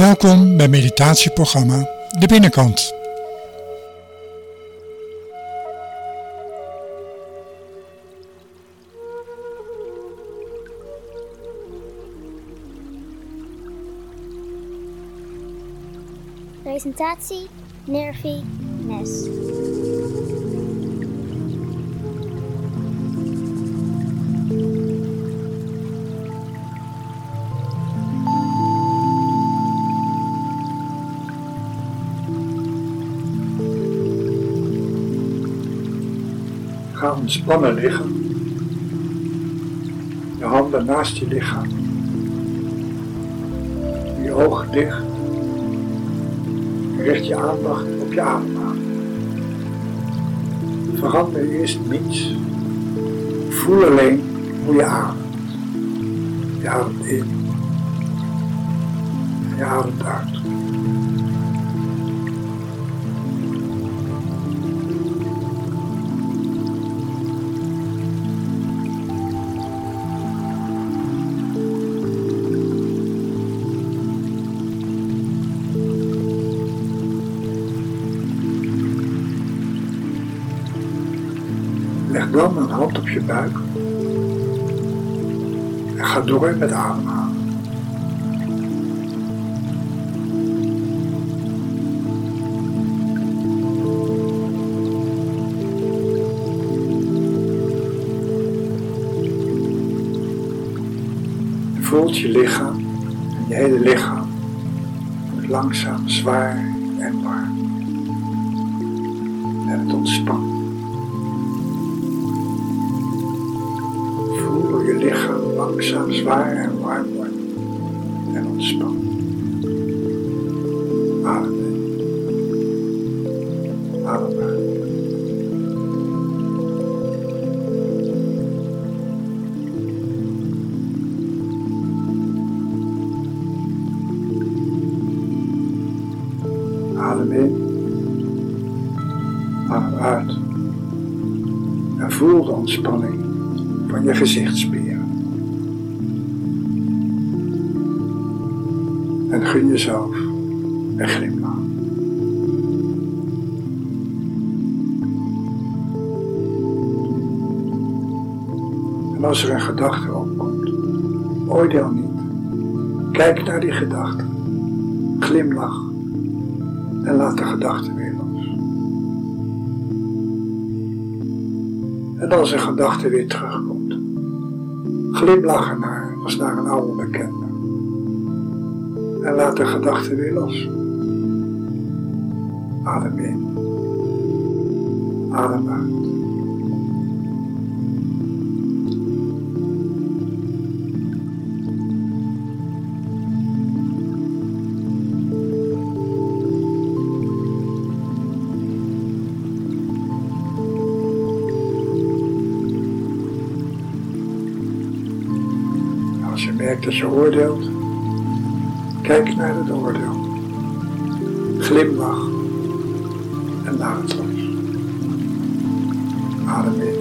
Welkom bij meditatieprogramma De Binnenkant. Presentatie Nervi Nes. Ontspannen liggen. Je handen naast je lichaam. Je ogen dicht. Richt je aandacht op je ademhaling. Verander eerst niets. Voel alleen hoe je ademt. Je ademt in. Je ademt uit. Hand op je buik en ga door met ademhalen. Voelt je lichaam je hele lichaam langzaam zwaar en warm. En het ontspant. Langzaam zwaar en warm wordt en ontspant. Adem. Adem. Adem in. Adem uit. En voel de ontspanning van je gezichtsspieren. Gun jezelf een glimlach. En als er een gedachte opkomt, oordeel niet. Kijk naar die gedachte. Glimlach. En laat de gedachte weer los. En als een gedachte weer terugkomt, glimlach ernaar als naar een oude bekende. En laat de gedachte weer los. Adem in. Adem uit. Als je merkt dat je oordeelt, kijk naar het oordeel. Glimlach en laat het los. Adem in.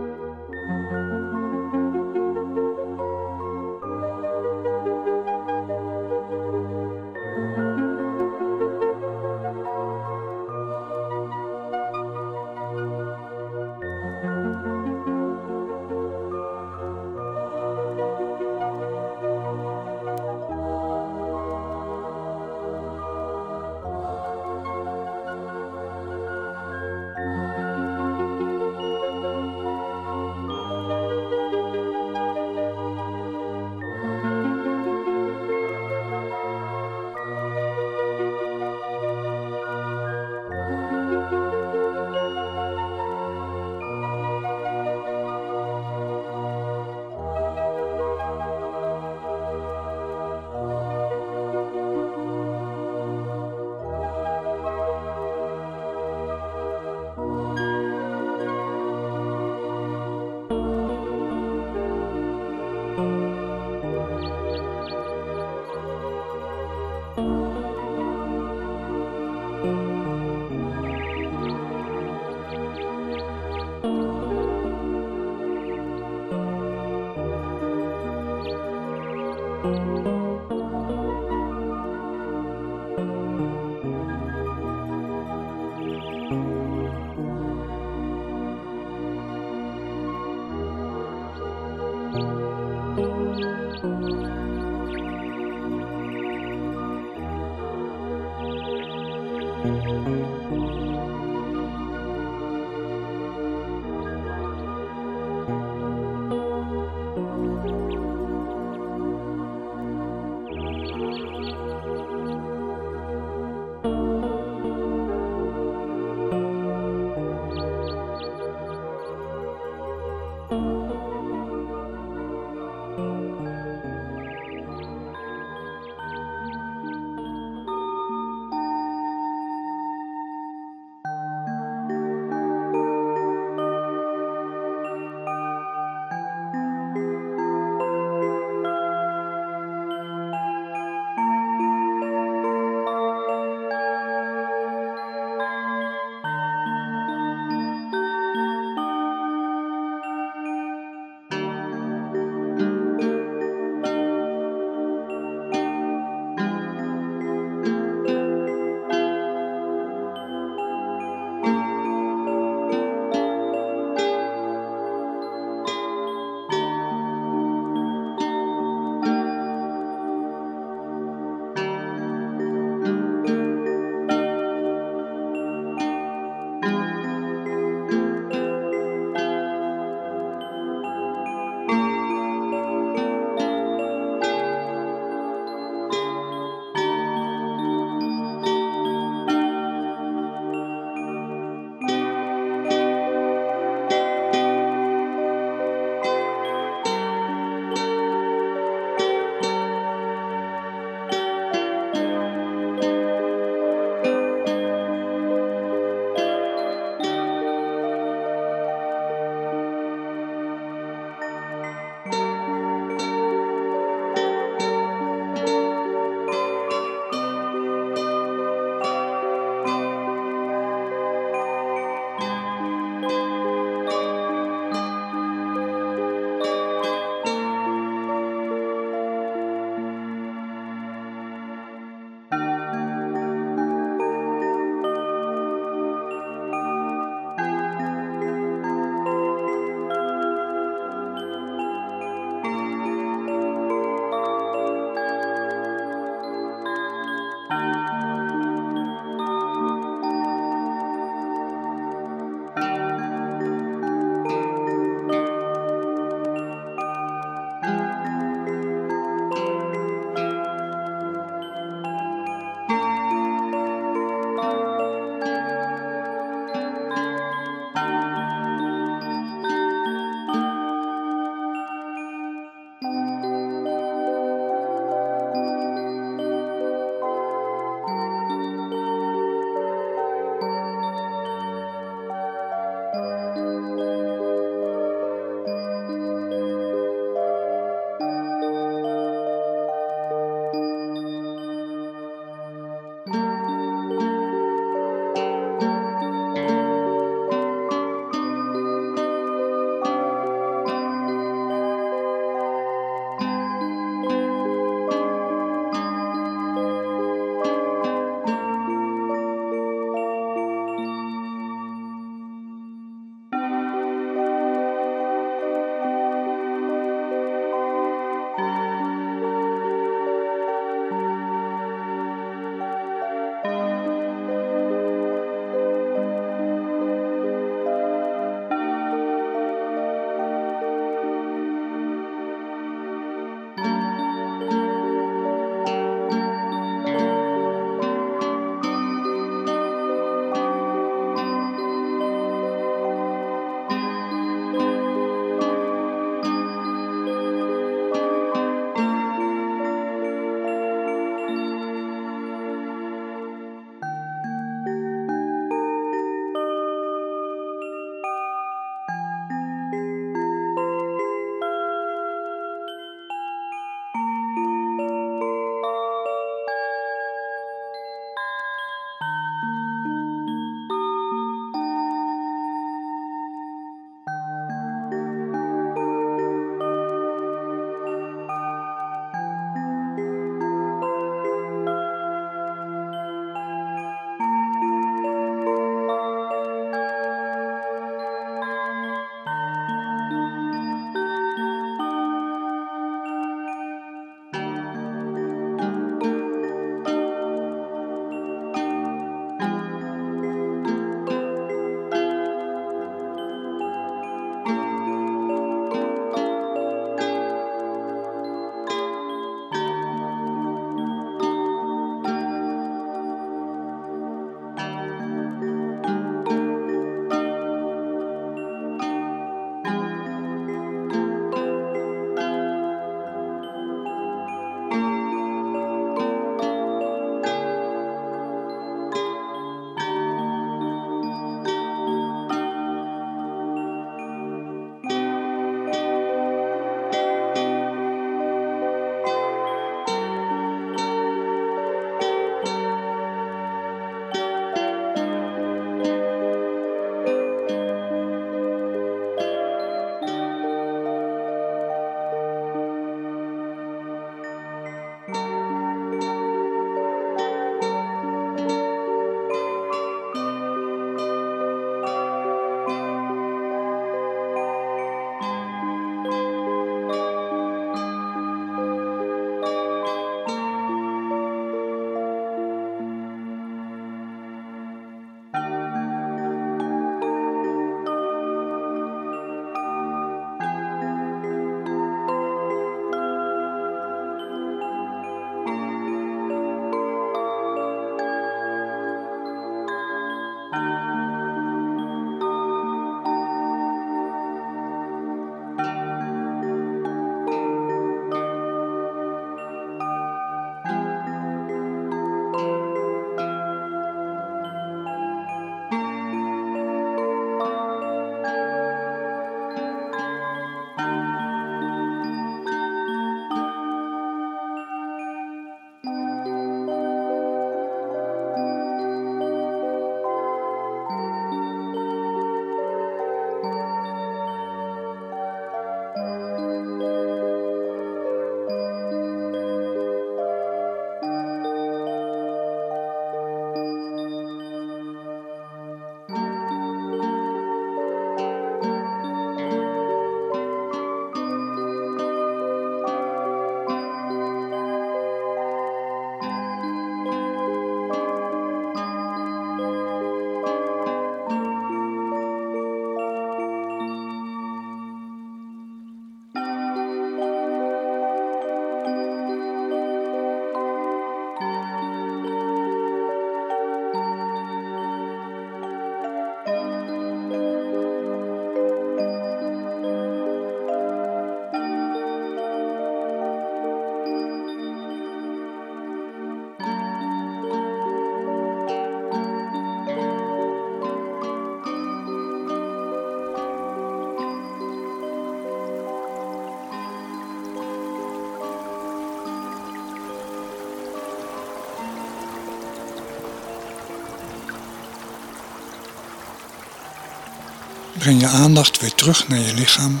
Breng je aandacht weer terug naar je lichaam.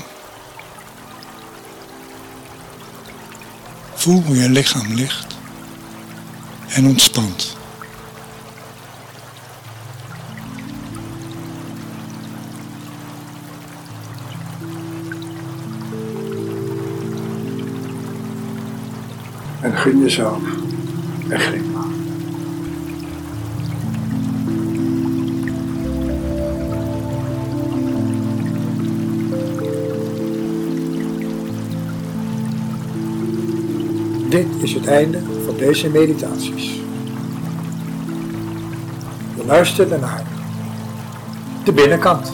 Voel hoe je lichaam ligt en ontspant. En gun jezelf een Dit is het einde van deze meditaties. Je luisterde naar de binnenkant.